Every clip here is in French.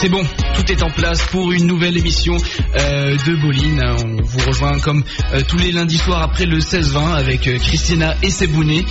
C'est bon, tout est en place pour une nouvelle émission euh, de Boline. On vous rejoint comme euh, tous les lundis soirs après le 16-20 avec euh, Christina et Sebouné.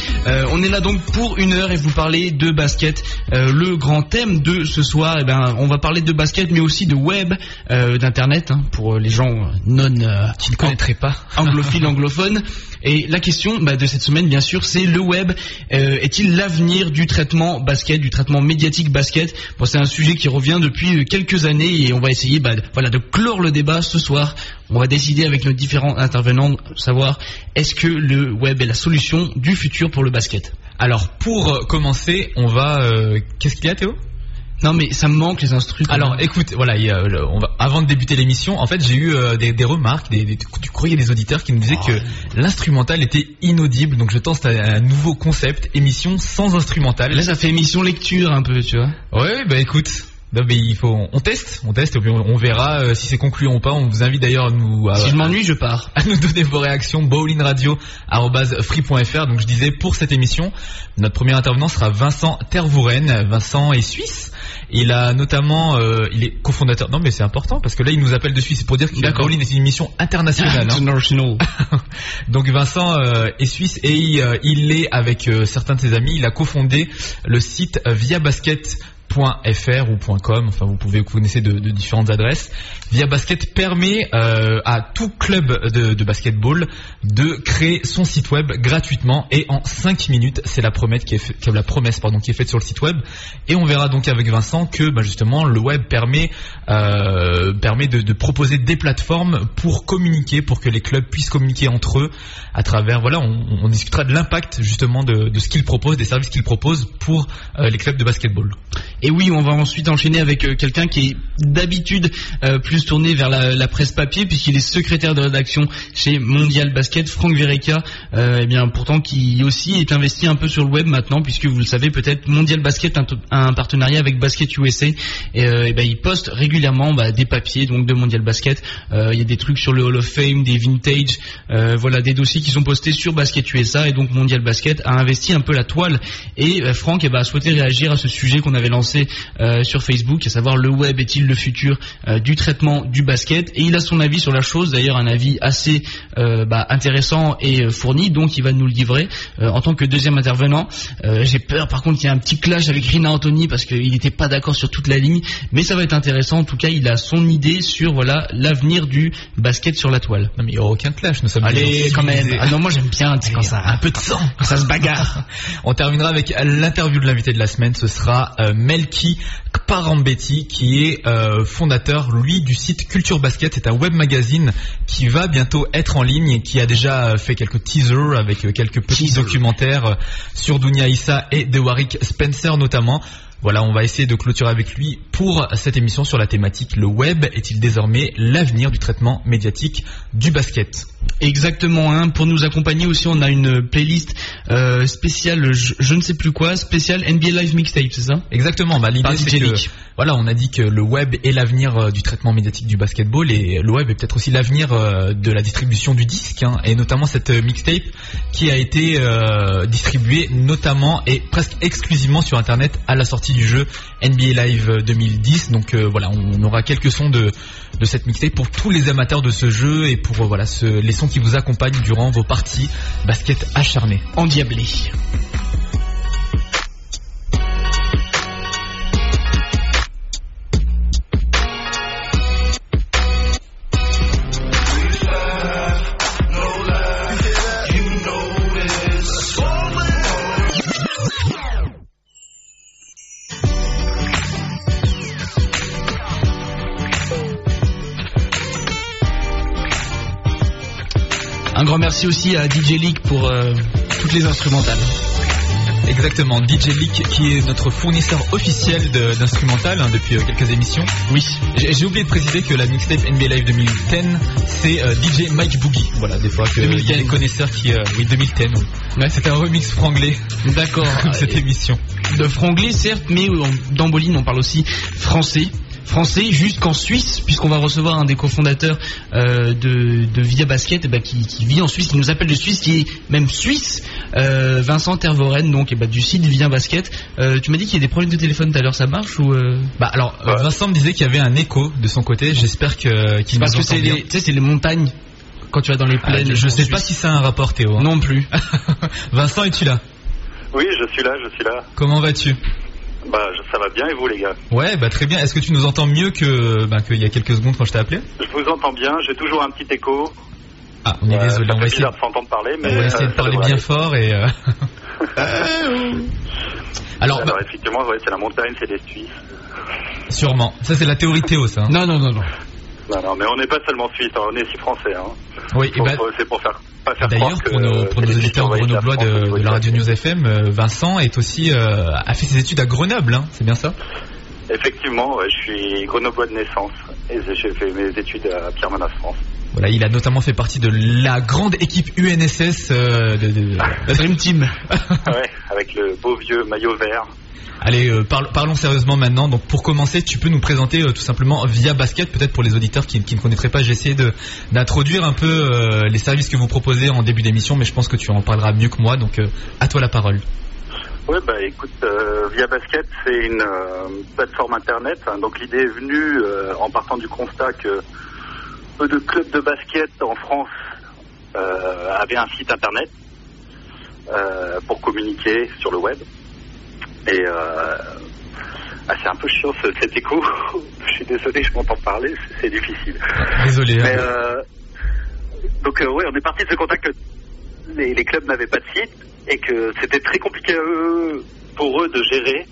On est là donc pour une heure et vous parler de basket. Le grand thème de ce soir, eh ben, on va parler de basket mais aussi de web, d'internet hein, pour les gens non qui ne connaîtraient pas anglophiles, anglophones. Et la question bah, de cette semaine, bien sûr, c'est le web est-il l'avenir du traitement basket, du traitement médiatique basket? Bon, c'est un sujet qui revient depuis quelques années et on va essayer, bah, voilà, de clore le débat ce soir. On va décider avec nos différents intervenants, savoir est-ce que le web est la solution du futur pour le basket. Alors pour commencer, on va. euh, Qu'est-ce qu'il y a, Théo? Non, mais ça me manque les instruments. Alors écoute, voilà, il y a, le- on va, avant de débuter l'émission, en fait j'ai eu euh, des, des remarques, des, des- du courrier des auditeurs qui nous disaient que l'instrumental était inaudible, donc je tente à un nouveau concept, émission sans instrumental. là, ça fait émission lecture un peu, tu vois. Ouais, bah écoute. Non, mais il faut, on teste, on teste, et puis on, on verra euh, si c'est concluant ou pas. On vous invite d'ailleurs à nous, à, si je m'ennuie, je pars. à nous donner vos réactions bowlingradio@free.fr. Donc je disais pour cette émission, notre premier intervenant sera Vincent Tervouren. Vincent est suisse. Il a notamment, euh, il est cofondateur. Non mais c'est important parce que là il nous appelle de Suisse. Pour dire que. Bowling est une émission internationale. hein. International. Donc Vincent euh, est suisse et il, il est avec certains de ses amis, il a cofondé le site euh, viabasket.fr ou .com, enfin vous pouvez vous connaissez de, différentes adresses. Via Basket permet euh, à tout club de, de basketball de créer son site web gratuitement et en 5 minutes. C'est la promesse qui est la promesse pardon qui est faite sur le site web. Et on verra donc avec Vincent que bah, justement le web permet euh, permet de, proposer des plateformes pour communiquer, pour que les clubs puissent communiquer entre eux à travers voilà on, discutera de l'impact justement de, de ce qu'ils proposent, des services qu'ils proposent pour euh, les clubs de basketball. Et oui, on va ensuite enchaîner avec euh, quelqu'un qui est d'habitude euh, plus tourné vers la, presse papier puisqu'il est secrétaire de rédaction chez Mondial Basket, Franck Vereka, euh, eh bien pourtant qui aussi est investi un peu sur le web maintenant puisque vous le savez peut-être Mondial Basket a un, partenariat avec Basket USA et, euh, eh ben, il poste régulièrement bah, des papiers donc de Mondial Basket. Il y a des trucs sur le Hall of Fame, des vintage, voilà des dossiers qui sont postés sur Basket USA et donc Mondial Basket a investi un peu la toile. Et Franck eh ben, a souhaité réagir à ce sujet qu'on avait lancé euh, sur Facebook, à savoir le web est-il le futur euh, du traitement du basket et il a son avis sur la chose, d'ailleurs un avis assez euh, bah, intéressant et fourni, donc il va nous le livrer en tant que deuxième intervenant. J'ai peur par contre qu'il y ait un petit clash avec Rina Anthony parce qu'il n'était pas d'accord sur toute la ligne, mais ça va être intéressant. En tout cas, il a son idée sur voilà l'avenir du basket sur la toile. Non mais il n'y aura aucun clash, nous sommes Allez, quand même. Ah non, moi j'aime bien quand ça un peu de sang. quand ça se bagarre. On terminera avec l'interview de l'invité de la semaine. Ce sera euh, Melki qui est euh, fondateur, lui, du site Culture Basket. C'est un web magazine qui va bientôt être en ligne et qui a déjà fait quelques teasers avec euh, quelques petits Teaser. documentaires euh, sur Dunia Issa et de Warwick Spencer notamment. Voilà, on va essayer de clôturer avec lui pour cette émission sur la thématique le web est-il désormais l'avenir du traitement médiatique du basket? Exactement, hein. pour nous accompagner aussi, on a une playlist euh, spéciale, je, je ne sais plus quoi, spéciale NBA Live Mixtape, c'est ça? Exactement. Bah, l'idée c'est que voilà, on a dit que le web est l'avenir euh, du traitement médiatique du basketball et le web est peut-être aussi l'avenir euh, de la distribution du disque hein, et notamment cette mixtape qui a été distribuée notamment et presque exclusivement sur internet à la sortie du jeu NBA Live 2010. Donc euh, voilà, on aura quelques sons de cette mixtape pour tous les amateurs de ce jeu et pour euh, voilà ce- les sons qui vous accompagnent durant vos parties basket acharnées. Endiablé. Un grand merci aussi à DJ Leak pour euh, toutes les instrumentales. Exactement, DJ Leak qui est notre fournisseur officiel d'instrumental hein, depuis euh, quelques émissions. Oui. J'ai oublié de préciser que la mixtape NBA Live 2010 c'est euh, DJ Mike Boogie. Voilà, des fois que 2010. il y a des connaisseurs qui euh, oui 2010. Oui. Ouais, c'était un remix franglais D'accord. cette émission. De franglais certes, mais euh, dans Boline on parle aussi français. Français jusqu'en Suisse, puisqu'on va recevoir un des cofondateurs euh, de, de Via Basket, eh ben, qui, qui vit en Suisse, qui nous appelle de Suisse, qui est même suisse, euh, Vincent Tervoren, donc eh ben, du site Via Basket. Euh, tu m'as dit qu'il y a des problèmes de téléphone tout à l'heure, ça marche ou euh Bah alors, euh. Vincent me disait qu'il y avait un écho de son côté. J'espère que qu'il Parce nous que c'est les, c'est les montagnes quand tu vas dans les Ah, plaines. je en sais pas Suisse. si ça a un rapport, Théo. hein. Non plus. Vincent, es-tu là? Oui, je suis là, je suis là. Comment vas-tu? Bah, je- ça va bien et vous, les gars? Ouais, bah très bien. Est-ce que tu nous entends mieux que bah, qu'il y a quelques secondes quand je t'ai appelé? Je vous entends bien, j'ai toujours un petit écho. Ah, on est Euh, désolé. On va essayer, de s'entendre parler, mais on va euh, essayer de ça parler bien aller. fort et. euh, Alors, Alors, bah, effectivement, ouais, c'est la montagne, c'est des Suisses. sûrement. Ça, c'est la théorie Théo, ça. hein. Non, non, non, non. Non, non, mais on n'est pas seulement Suisse, hein, on est aussi français. Hein. Oui. Bah, c'est pour faire pas faire D'ailleurs, croire que pour nos, pour nos auditeurs de grenoblois de, la radio News FM, euh, Vincent est aussi euh, a fait ses études à Grenoble, hein, c'est bien ça? Effectivement, je suis grenoblois de naissance et j'ai fait mes études à Pierre Manas France. Voilà, il a notamment fait partie de la grande équipe UNSS euh, de, de- La Dream Team. ouais, avec le beau vieux maillot vert. Allez, euh, parlons sérieusement maintenant. Donc, pour commencer, tu peux nous présenter euh, tout simplement via basket, peut-être pour les auditeurs qui, qui ne connaîtraient pas. De- d'introduire un peu euh, les services que vous proposez en début d'émission, mais je pense que tu en parleras mieux que moi. Donc, à toi la parole. Ouais, bah écoute, euh, Via Basket, c'est une euh, plateforme internet. hein. donc l'idée est venue euh, en partant du constat que peu de clubs de basket en France euh, avaient un site internet euh, pour communiquer sur le web. Et euh, ah, c'est un peu chiant ce- cet écho. je suis désolé, je m'entends parler, c'est- difficile. Désolé. Mais hein. euh, donc ouais, on est parti de ce constat que les, les clubs n'avaient pas de site et que c'était très compliqué à eux- pour eux de gérer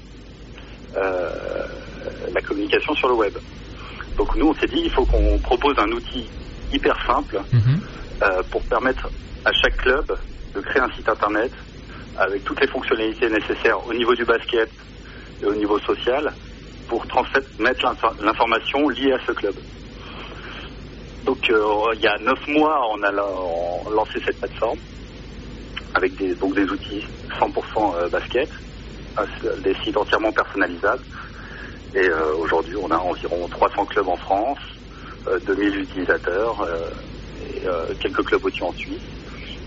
la communication sur le web. Donc nous, on s'est dit, il faut qu'on propose un outil hyper simple Mhm. euh, pour permettre à chaque club de créer un site internet avec toutes les fonctionnalités nécessaires au niveau du basket et au niveau social pour transmettre mettre l'info- l'information liée à ce club. Donc euh, il y a neuf mois, on a lancé cette plateforme avec des, donc des outils 100% euh, basket, des sites entièrement personnalisables. Et euh, aujourd'hui, on a environ 300 clubs en France, euh, 2000 utilisateurs euh, et euh, quelques clubs aussi en Suisse.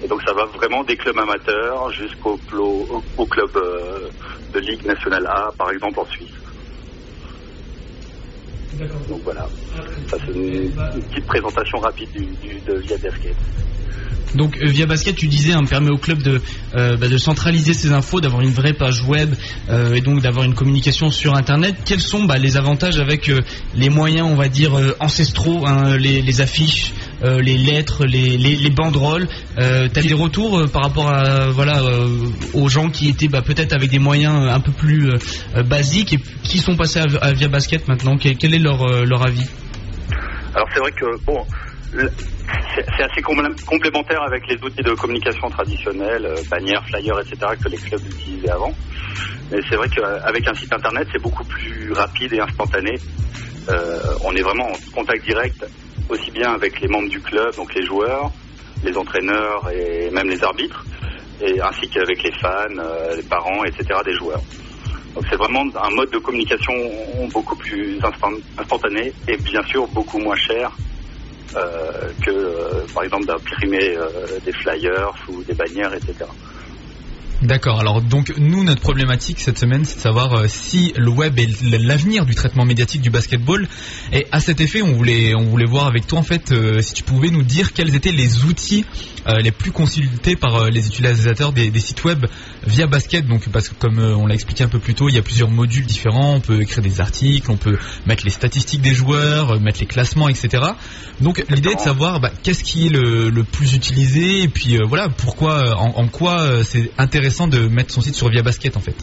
Et donc ça va vraiment des clubs amateurs jusqu'au au, au club euh, de Ligue nationale A, par exemple en Suisse. Donc voilà, ça c'est une, une petite présentation rapide du, du- de Via Basket. Donc euh, via basket, tu disais, hein, permet au club de, euh, bah, de centraliser ses infos, d'avoir une vraie page web euh, et donc d'avoir une communication sur Internet. Quels sont bah, les avantages avec euh, les moyens, on va dire, euh, ancestraux, hein, les, les affiches, euh, les lettres, les, les, les banderoles euh, T'as des retours euh, par rapport à voilà euh, aux gens qui étaient bah, peut-être avec des moyens un peu plus basiques et qui sont passés à, via basket maintenant? Quel, est leur, leur avis? Alors c'est vrai que bon, c'est assez com- complémentaire avec les outils de communication traditionnels, bannières, flyers, etc. que les clubs utilisaient avant. Mais c'est vrai qu'avec un site internet, c'est beaucoup plus rapide et instantané. On est vraiment en contact direct, aussi bien avec les membres du club, donc les joueurs, les entraîneurs et même les arbitres, et ainsi qu'avec les fans, euh, les parents, etc. des joueurs. Donc c'est vraiment un mode de communication beaucoup plus instant- instantané et bien sûr beaucoup moins cher euh, que euh, par exemple d'imprimer des flyers ou des bannières, etc. D'accord. Alors donc nous notre problématique cette semaine c'est de savoir euh, si le web est l'avenir du traitement médiatique du basketball et à cet effet. On voulait on voulait voir avec toi en fait euh, si tu pouvais nous dire quels étaient les outils euh, les plus consultés par les utilisateurs des, sites web via basket. Donc parce que comme on l'a expliqué un peu plus tôt il y a plusieurs modules différents. On peut écrire des articles on peut mettre les statistiques des joueurs mettre les classements etc donc l'idée est de savoir bah, qu'est-ce qui est le, le plus utilisé et puis voilà pourquoi en, quoi c'est intéressant de mettre son site sur via basket en fait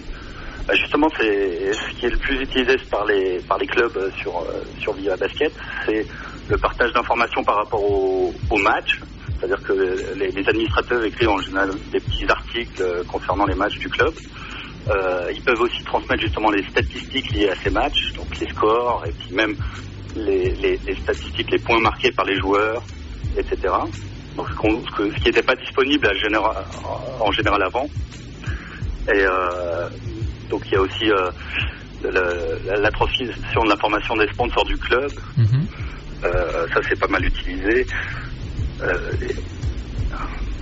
Bah, Justement, c'est ce qui est le plus utilisé par les par les clubs euh, sur euh, sur Via Basket, c'est le partage d'informations par rapport au, au match. C'est-à-dire que les, administrateurs écrivent en général des petits articles euh, concernant les matchs du club. Ils peuvent aussi transmettre justement les statistiques liées à ces matchs, donc les scores et puis même les- les statistiques, les points marqués par les joueurs, etc. Donc ce, qu'on- ce que- ce qui n'était pas disponible en général avant. Et euh, donc il y a aussi euh, la, la transmission de l'information des sponsors du club. Mhm. Euh, ça, c'est pas mal utilisé. Euh, et-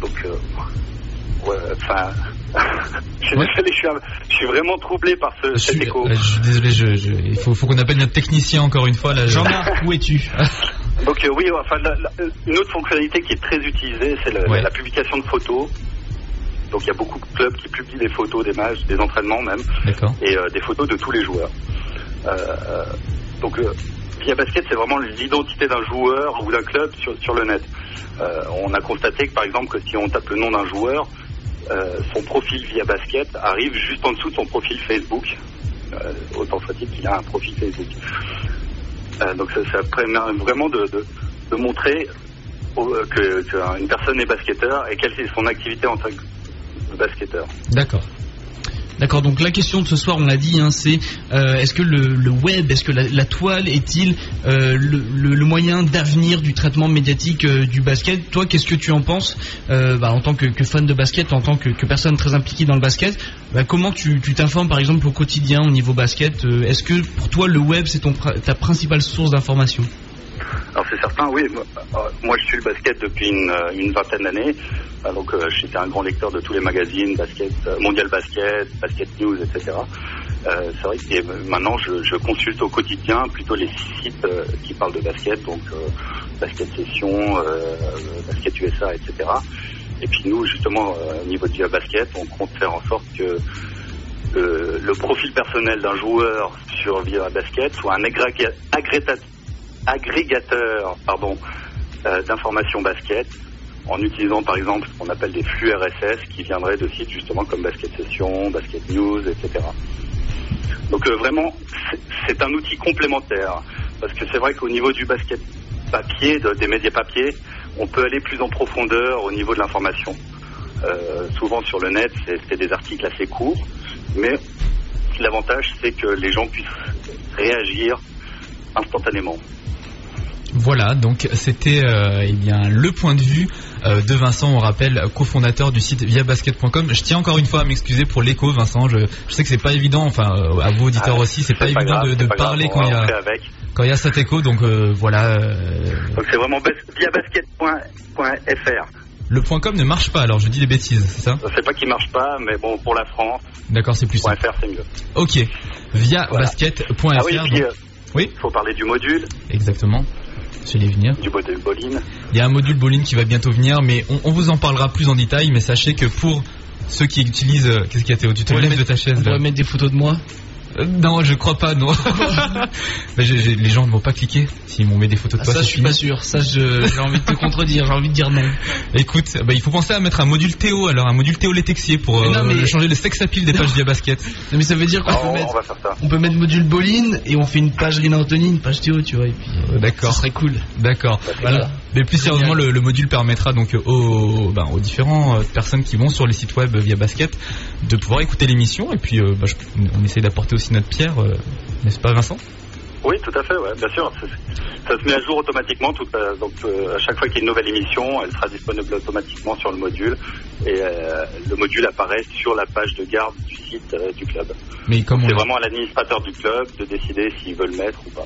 donc, euh, ouais, enfin, je suis Ouais. désolé, je suis, un- je suis vraiment troublé par ce, Je cet écho. euh, je suis désolé, je, je- il faut, faut qu'on appelle notre technicien encore une fois. Jean-Marc, où es-tu? Donc euh, oui, enfin, la- la- une autre fonctionnalité qui est très utilisée, c'est la, Ouais. la publication de photos. Donc il y a beaucoup de clubs qui publient des photos des matchs, des entraînements même, et euh, des photos de tous les joueurs. Euh, euh, donc euh, Via Basket, c'est vraiment l'identité d'un joueur ou d'un club sur, sur le net. Euh, on a constaté que par exemple que si on tape le nom d'un joueur, euh, son profil Via Basket arrive juste en dessous de son profil Facebook. Euh, autant soit-il qu'il a un profil Facebook. Euh, donc ça, permet vraiment de, de, de montrer euh, que, que une personne est basketteur et quelle est son activité en tant que basketteur. D'accord. D'accord, donc la question de ce soir, on l'a dit, hein, c'est euh, est-ce que le, web, est-ce que la, toile est-il euh, le, moyen d'avenir du traitement médiatique euh, du basket? Toi, qu'est-ce que tu en penses? Bah, en tant que, fan de basket, en tant que, personne très impliquée dans le basket bah, Comment tu t'informes par exemple au quotidien au niveau basket? Est-ce que pour toi le web c'est ta principale source d'information? Alors c'est certain, oui. Moi, euh, moi, je suis le basket depuis une, euh, vingtaine d'années. Euh, Donc j'étais un grand lecteur de tous les magazines, basket, Mondial Basket, Basket News, etc. C'est vrai que maintenant je, consulte au quotidien plutôt les sites qui parlent de basket, donc Basket Session, Basket USA, etc. Et puis nous, justement, au niveau du basket, on compte faire en sorte que le, profil personnel d'un joueur sur Via Basket soit un agréga- agréta- agrégateur pardon, euh, d'informations basket en utilisant par exemple ce qu'on appelle des flux RSS qui viendraient de sites justement comme Basket Session, Basket News, etc. Donc euh, vraiment, c'est- un outil complémentaire parce que c'est vrai qu'au niveau du basket papier, de- des médias papier, on peut aller plus en profondeur au niveau de l'information. Euh, souvent sur le net, c'est des articles assez courts, mais l'avantage c'est que les gens puissent réagir instantanément. Voilà, donc c'était euh, eh bien le point de vue euh, de Vincent, on rappelle, cofondateur du site viabasket.com. Je tiens encore une fois à m'excuser pour l'écho, Vincent. Je, je sais que c'est pas évident, enfin euh, à vous auditeurs Ah, aussi, c'est pas C'est évident grave, de, c'est de pas grave, parler quand il y a avec. quand il y a cet écho. Donc euh, voilà, Donc c'est vraiment bas- via basket.fr. le point .com ne marche pas. Alors je dis des bêtises, c'est ça? Sais pas qui marche pas, mais bon, pour la France, D'accord, c'est plus simple. .fr c'est mieux. Ok, viabasket.fr. Ah oui, donc- puis euh, Oui? il faut parler du module, exactement. J'allais venir. du module Boline. Il y a un module bowling qui va bientôt venir, mais on, on vous en parlera plus en détail. Mais sachez que pour ceux qui utilisent, euh, qu'est-ce qu'il y a Théo? Tu te On va lèves mettre- de ta chaise On là. pourrait mettre des photos de moi Euh, non, je crois pas, non. Mais j'ai- j'ai- les gens ne vont pas cliquer s'ils m'ont mis des photos de Ah, toi. Ça, c'est je suis fini. pas sûr. Ça, je- j'ai envie de te contredire. J'ai envie de dire non. Écoute, bah, il faut penser à mettre un module Théo, alors un module Théo Letexier pour Mais non, euh, mais- changer le sex appeal des pages via basket. Non, mais ça veut dire qu'on Ah, peut on, mettre on va faire ça. On peut mettre module Boline et on fait une page Rina Anthony, une page Théo, tu vois, et puis Euh, D'accord. ça serait cool. D'accord. Voilà. Mais plus sérieusement, le, le module permettra donc aux, ben, aux différents euh, personnes qui vont sur les sites web via basket de pouvoir écouter l'émission et puis euh, je- on essaye d'apporter aussi notre pierre, euh, n'est-ce pas Vincent? Oui, tout à fait, ouais, bien sûr. Ça se met à jour automatiquement. Tout, euh, donc, euh, à chaque fois qu'il y a une nouvelle émission, elle sera disponible automatiquement sur le module. Et euh, le module apparaît sur la page de garde du site euh, du club. Mais comme on C'est l'a- vraiment à l'administrateur du club de décider s'il veut le mettre ou pas.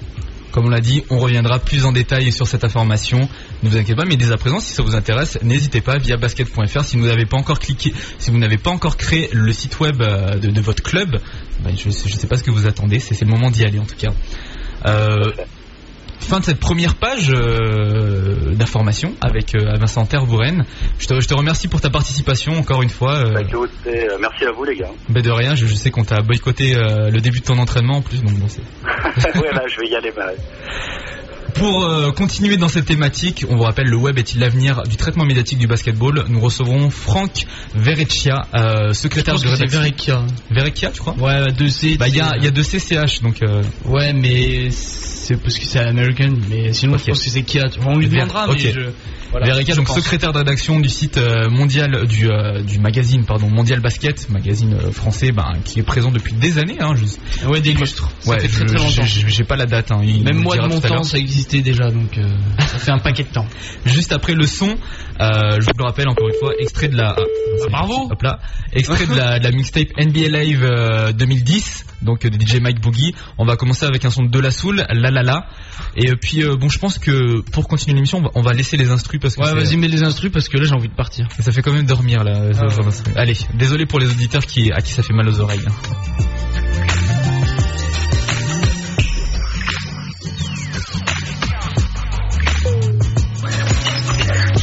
Comme on l'a dit, on reviendra plus en détail sur cette information. Ne vous inquiétez pas, mais dès à présent, si ça vous intéresse, n'hésitez pas via basket.fr. Si vous n'avez pas encore cliqué, si vous n'avez pas encore créé le site web euh, de, votre club, ben, je ne sais pas ce que vous attendez. C'est c'est le moment d'y aller en tout cas. Euh, fin de cette première page euh, d'information avec euh, Vincent Tervouren. Je te, je te remercie pour ta participation encore une fois. euh, Bah, écoute, euh, merci à vous les gars. ben de rien, je, je sais qu'on t'a boycotté euh, le début de ton entraînement en plus, donc bon, ouais, là, je vais y aller. Pour euh, continuer dans cette thématique, on vous rappelle le web est-il l'avenir du traitement médiatique du basketball? Nous recevrons Franck Verrecchia, euh, secrétaire Je de pense c'est rédaction. Verrecchia. Verrecchia, tu crois? Ouais, 2C. Bah il y a, il y a deux CCH, donc euh, Ouais, mais c'est parce que c'est American, mais sinon Ok. je pense que c'est Kia. On lui demandera, mais je. Voilà, donc pense. secrétaire de rédaction du site euh, mondial du, euh, du magazine pardon Mondial Basket, magazine euh, français, ben, qui est présent depuis des années. Hein, je- Ouais, des lustres. Ça ouais, fait très très longtemps. j'ai pas la date. Hein, Même moi de mon temps, ça existait déjà, donc euh, ça fait un paquet de temps. Juste après le son, euh, je vous le rappelle encore une fois, extrait de la... ah, bravo Hop là, extrait de la, de la mixtape NBA Live euh, 2010, donc euh, de DJ Mike Boogie. On va commencer avec un son de De La Soul, La La La. Et euh, puis euh, bon, je pense que pour continuer l'émission, on va, on va laisser les instrus parce que Ouais, vas-y, mets les instrus parce que là j'ai envie de partir. ça fait quand même dormir là. Ah ouais. Allez, désolé pour les auditeurs qui, à qui ça fait mal aux oreilles. hein.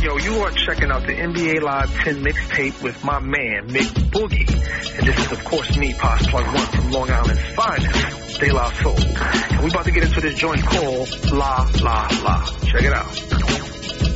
Yo, you are checking out the NBA Live 10 mixtape with my man, Mick Boogie. And this is, of course, me, Pos Plug One from Long Island's finest, De La Soul. And we about to get into this joint called La La La. Check it out.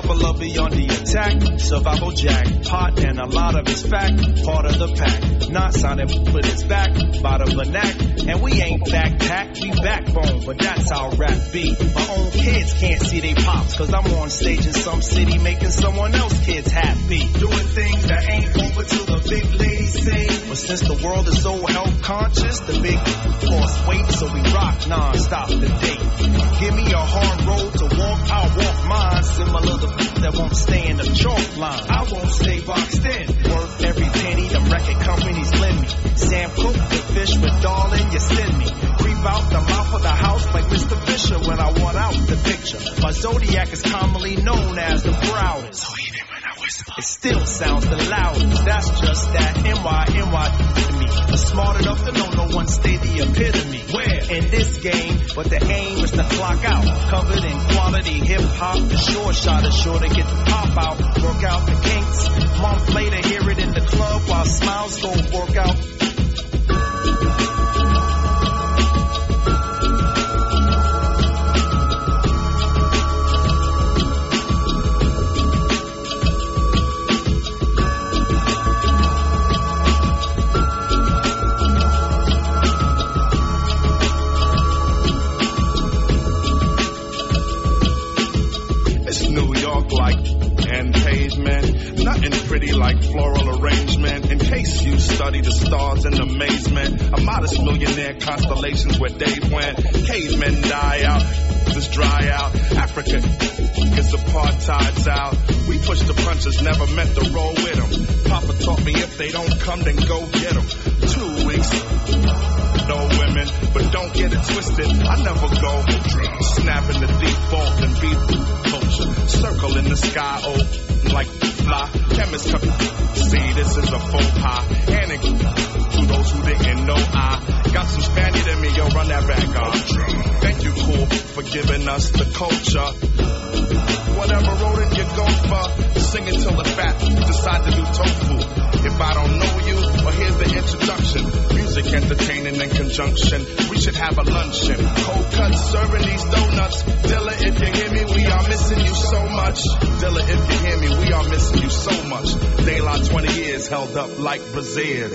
Lovey on the attack, survival jack, pot and a lot of his fact, part of the pack. Not signing with his back, by the vernac, and we ain't backpack, we backbone, but that's how rap be. My own kids can't see they pops, cause I'm on stage in some city making someone else kids happy. Doing things that ain't over till the big ladies say. But since the world is so health conscious, the big lost weight, so we rock non-stop the date. Give me a hard road to walk, I'll walk mine. Similar that won't stay in the chalk line. I won't stay boxed in. Worth every penny the record companies lend me. Sam Cooke, the fish with darling, you send me. Creep out the mouth of the house like Mr. Fisher when I want out the picture. My zodiac is commonly known as the proudest. It still sounds the loudest. That's just that NY, NY me. Smart enough to know no one stay the epitome. Where? In this game, but the aim is to clock out. Covered in quality hip hop, the short shot is sure to get the pop out. Work out the kinks. Month later, hear it in the club while smiles go work out. Nothing pretty like floral arrangement. In case you study the stars in amazement, a modest millionaire constellations where Dave went. Cavemen die out, just dry out. Africa is apartheid's out. We push the punches, never meant to roll with them. Papa taught me if they don't come, then go get them. Two weeks no women, but don't get it twisted. I never go snapping the default and beat culture. Circle in the sky, oh, like fly. Chemists see this is a faux pas. Handing to those who didn't know I got some Spaniard in me, yo, run that back on. Thank you, cool, for giving us the culture. Whatever rodent you go for, sing it till the fat decide to do tofu. If I don't know you, well here's the introduction. Music entertaining in conjunction. We should have a luncheon. Cold cuts serving these donuts. Dilla, if you hear me, we are missing you so much. Dilla, if you hear me, we are missing you so much. Daylight 20 years held up like Brazil.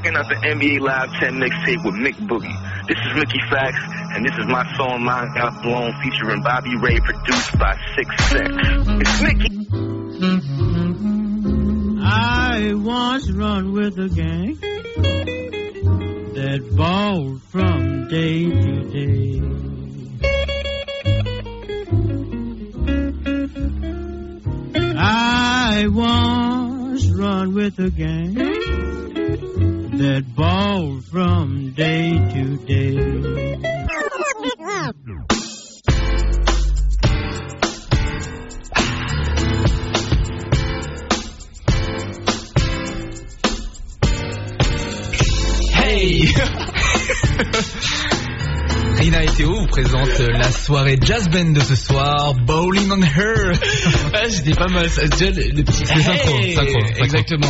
Checking out the NBA Live 10 mixtape with Mick Boogie. This is Mickey Fax, and this is my song Mind Got Blown featuring Bobby Ray, produced by Six Six. It's Mickey. I once run with a gang that balled from day to day. I once run with a gang that balls from day to day. Hey Rina et Théo vous présentent la soirée jazz band de ce soir, Bowling on Her. Ah, c'était pas mal ça. Le, petit synchro, Hey synchro, synchro. Exactement.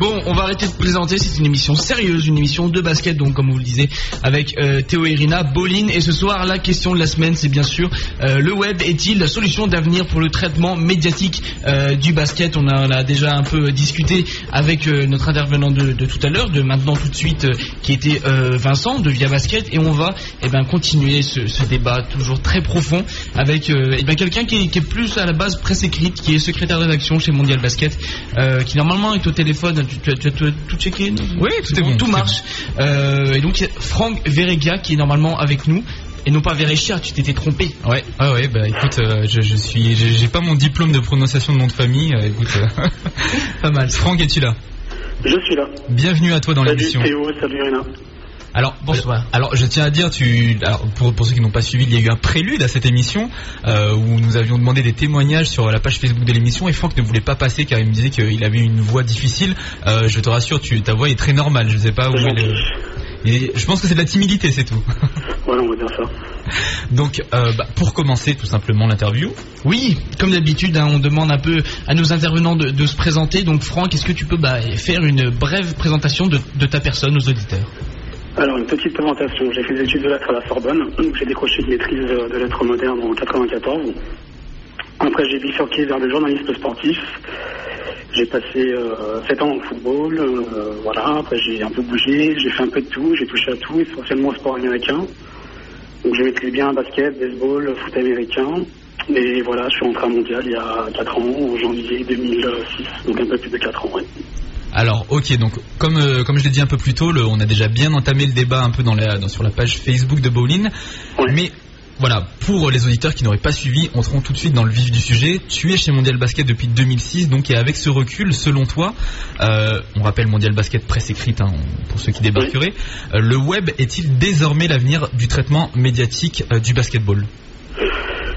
Bon, on va arrêter de présenter. C'est une émission sérieuse, une émission de basket, donc comme vous le disiez, avec euh, Théo et Rina, Bolin. Et ce soir, la question de la semaine, c'est bien sûr euh, le web est-il la solution d'avenir pour le traitement médiatique euh, du basket? On en a déjà un peu discuté avec euh, notre intervenant de, de tout à l'heure, de maintenant tout de suite, euh, qui était euh, Vincent de Via Basket, et on va eh ben continuer ce, ce débat toujours très profond avec euh, eh ben, quelqu'un qui, est- qui est plus à la base presse écrite, qui est secrétaire de rédaction chez Mondial Basket, euh, qui normalement est au téléphone. Tu, tu as- tu as tout, tout checké Oui, tout est bon, tout marche. Euh, et donc il y a Franck Verega qui est normalement avec nous. Et non pas Verechia, tu t'étais trompé. Ouais, ah ouais, bah écoute, euh, je, je suis, j'ai pas mon diplôme de prononciation de nom de famille. euh, écoute, euh, Pas mal. Franck, es-tu là? Je suis là. Bienvenue à toi dans Salut l'émission. Théo, salut Rina. Alors Bonsoir. Alors je tiens à dire, tu, alors, pour, pour ceux qui n'ont pas suivi, il y a eu un prélude à cette émission euh, où nous avions demandé des témoignages sur la page Facebook de l'émission et Franck ne voulait pas passer car il me disait qu'il avait une voix difficile. Euh, je te rassure, tu, ta voix est très normale. Je sais pas où elle est. Et je pense que c'est de la timidité, c'est tout. Voilà, on va dire ça. Donc, euh, bah, pour commencer tout simplement l'interview, Oui, comme d'habitude, hein, on demande un peu à nos intervenants de, de se présenter. Donc Franck, est-ce que tu peux bah, faire une brève présentation de, de ta personne aux auditeurs? Alors, une petite présentation. J'ai fait des études de lettres à la Sorbonne. Donc, J'ai décroché une maîtrise euh, de lettres modernes en 94. Après, j'ai bifurqué vers le journalisme sportif. J'ai passé euh, 7 ans au football. euh, voilà. Après, j'ai un peu bougé. J'ai fait un peu de tout. J'ai touché à tout, essentiellement au sport américain. Donc, je maîtrise bien basket, baseball, foot américain. Et voilà, je suis rentré à Mondial il y a 4 ans, en janvier 2006. Donc, un peu plus de 4 ans, ouais. Alors ok donc comme euh, comme je l'ai dit un peu plus tôt, le- on a déjà bien entamé le débat un peu dans la dans- sur la page Facebook de Bowling, mais voilà pour les auditeurs qui n'auraient pas suivi, entrons tout de suite dans le vif du sujet. Tu es chez Mondial Basket depuis 2006 donc et avec ce recul, selon toi, euh, on rappelle Mondial Basket presse écrite hein, pour ceux qui débarqueraient, euh, le web est-il désormais l'avenir du traitement médiatique du basketball?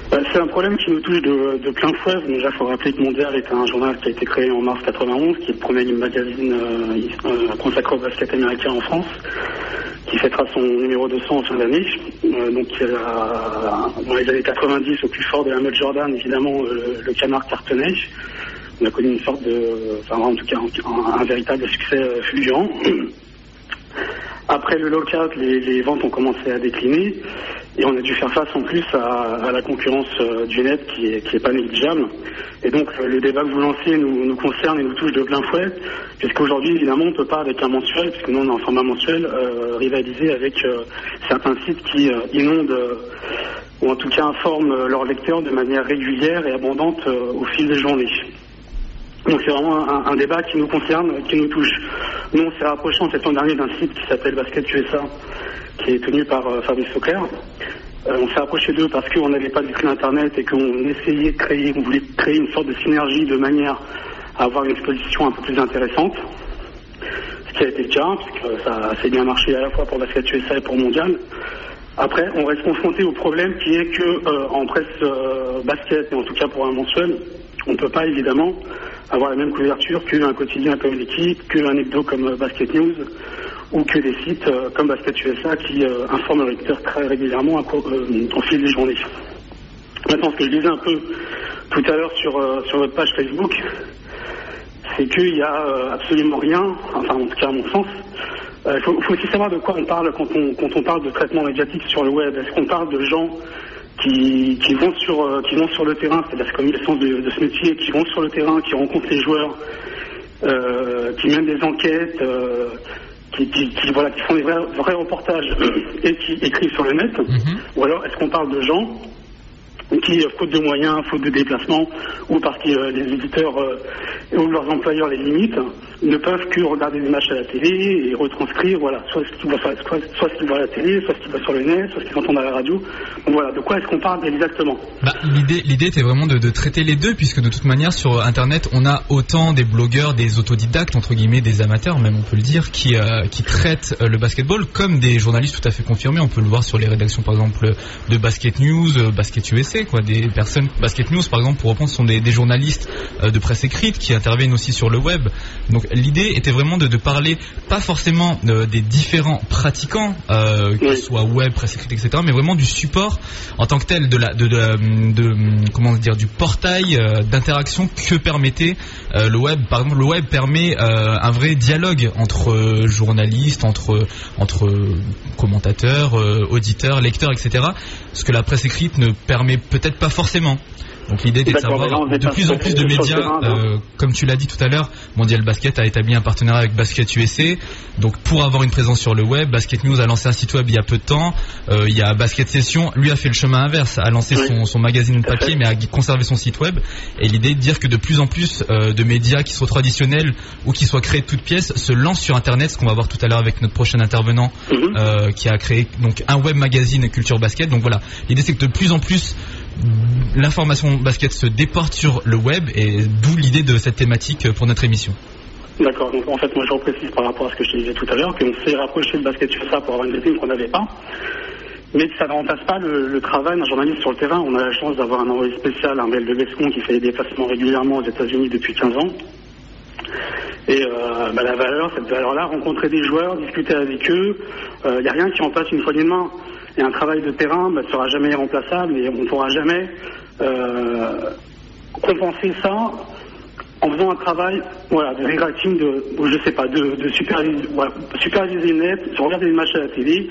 C'est un problème qui nous touche de, de plein fouet. Déjà, il faut rappeler que Mondial est un journal qui a été créé en mars 91, qui est le premier magazine euh, euh, consacré au basket américain en France, qui fêtera son numéro 200 en fin d'année. Euh, donc, dans les années 90, au plus fort de la mode Jordan, évidemment, le canard cartonnait. On a connu une sorte de, enfin, en tout cas, un, véritable succès fulgurant. Après le lockout, les, les ventes ont commencé à décliner et on a dû faire face en plus à, la concurrence euh, du net qui est, pas négligeable. Et donc euh, le débat que vous lancez nous, concerne et nous touche de plein fouet, puisqu'aujourd'hui évidemment on ne peut pas avec un mensuel, puisque nous on est en format mensuel, euh, rivaliser avec euh, certains sites qui euh, inondent euh, ou en tout cas informent euh, leurs lecteurs de manière régulière et abondante euh, au fil des journées. Donc c'est vraiment un, un débat qui nous concerne, qui nous touche. Nous, on s'est rapproché en septembre dernier d'un site qui s'appelle Basket USA, qui est tenu par euh, Fabrice Auclair. Euh, on s'est rapproché d'eux parce qu'on n'avait pas de site internet et qu'on essayait de créer, on voulait créer une sorte de synergie de manière à avoir une exposition un peu plus intéressante. Ce qui a été le cas, puisque ça s'est bien marché à la fois pour Basket USA et pour Mondial. Après, on reste confronté au problème qui est que euh, en presse euh, basket, et en tout cas pour un mensuel, on ne peut pas évidemment avoir la même couverture qu'un quotidien comme l'équipe, qu'un hebdo comme euh, Basket News, ou que des sites euh, comme Basket USA qui euh, informent le lecteur très régulièrement co- euh, au fil des journées. Maintenant, ce que je disais un peu tout à l'heure sur, euh, sur votre page Facebook, c'est qu'il n'y a absolument rien, enfin en tout cas à mon sens. Il faut, aussi savoir de quoi on parle quand on, quand on parle de traitement médiatique sur le web. Est-ce qu'on parle de gens qui, qui, vont sur, qui vont sur le terrain, c'est-à-dire comme le sens de, de ce métier, qui vont sur le terrain, qui rencontrent les joueurs, euh, qui mènent des enquêtes, euh, qui, qui, qui, voilà, qui font des vrais, vrais reportages et qui écrivent sur le net. Ou alors est-ce qu'on parle de gens qui, euh, faute de moyens, faute de déplacement, ou parce que euh, les éditeurs euh, ou leurs employeurs les limitent, ne peuvent que regarder des matchs à la télé et retranscrire, voilà, soit ce qu'ils voient, à la télé, soit ce qu'ils voient sur le net, soit ce qu'ils entendent à la radio. Donc voilà, de quoi est-ce qu'on parle exactement? Bah, l'idée, était vraiment de, de traiter les deux, puisque de toute manière sur Internet, on a autant des blogueurs, des autodidactes entre guillemets, des amateurs, même on peut le dire, qui euh, qui traitent euh, le basketball comme des journalistes tout à fait confirmés. On peut le voir sur les rédactions, par exemple, de Basket News, euh, Basket USA, quoi. Des personnes, Basket News, par exemple, pour reprendre, sont des, des journalistes de presse écrite qui interviennent aussi sur le web. Donc l'idée était vraiment de, de parler pas forcément euh, des différents pratiquants, euh, que ce soit web, presse écrite, etc., mais vraiment du support en tant que tel, de la, de, de, de- comment dire, du portail euh, d'interaction que permettait le web. Par exemple, le web permet un vrai dialogue entre journalistes, entre entre commentateurs, auditeurs, lecteurs, etc. Ce que la presse écrite ne permet peut-être pas forcément. Donc l'idée était de savoir de plus en plus de médias, là. euh, comme tu l'as dit tout à l'heure, Mondial Basket a établi un partenariat avec Basket USA. Donc pour avoir une présence sur le web, Basket News a lancé un site web il y a peu de temps. Euh, il y a Basket Session, lui a fait le chemin inverse, a lancé son, son magazine papier mais a conservé son site web. Et l'idée est de dire que de plus en plus euh, de médias qui soient traditionnels ou qui soient créés de toutes pièces se lancent sur Internet, ce qu'on va voir tout à l'heure avec notre prochain intervenant euh, qui a créé donc un web magazine culture basket. Donc voilà, l'idée c'est que de plus en plus l'information basket se déporte sur le web et d'où l'idée de cette thématique pour notre émission. D'accord, donc en fait, moi je reprécise par rapport à ce que je te disais tout à l'heure, qu'on s'est rapproché de basket USA pour avoir une vitrine qu'on n'avait pas, mais ça ne remplace pas le, travail d'un journaliste sur le terrain. On a la chance d'avoir un envoyé spécial, un Mel de Bescon, qui fait des déplacements régulièrement aux États-Unis depuis 15 ans. Et euh, bah, la valeur, cette valeur-là, rencontrer des joueurs, discuter avec eux, il n'y a rien qui remplace une poignée de main. Et un travail de terrain ne sera jamais remplaçable et on ne pourra jamais euh, compenser ça en faisant un travail voilà, de rewriting, de, je sais pas, de, de superviser, voilà, superviser net, de regarder les matchs à la télé,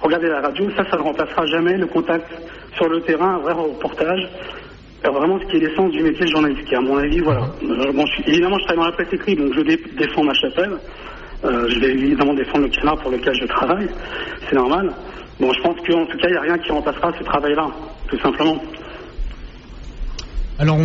regarder la radio, ça, ça ne remplacera jamais le contact sur le terrain, un vrai reportage. Vraiment, ce qui est l'essence du métier de journaliste, qui, à mon avis, voilà. Euh, bon, évidemment, je travaille dans la presse écrite, donc je dé- défends ma chapelle. Euh, je vais évidemment défendre le canard pour lequel je travaille. C'est normal. Bon, je pense qu'en tout cas, il n'y a rien qui remplacera ce travail-là, tout simplement. Alors